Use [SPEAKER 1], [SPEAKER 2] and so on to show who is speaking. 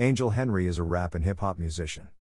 [SPEAKER 1] Angel Henry is a rap and hip hop musician.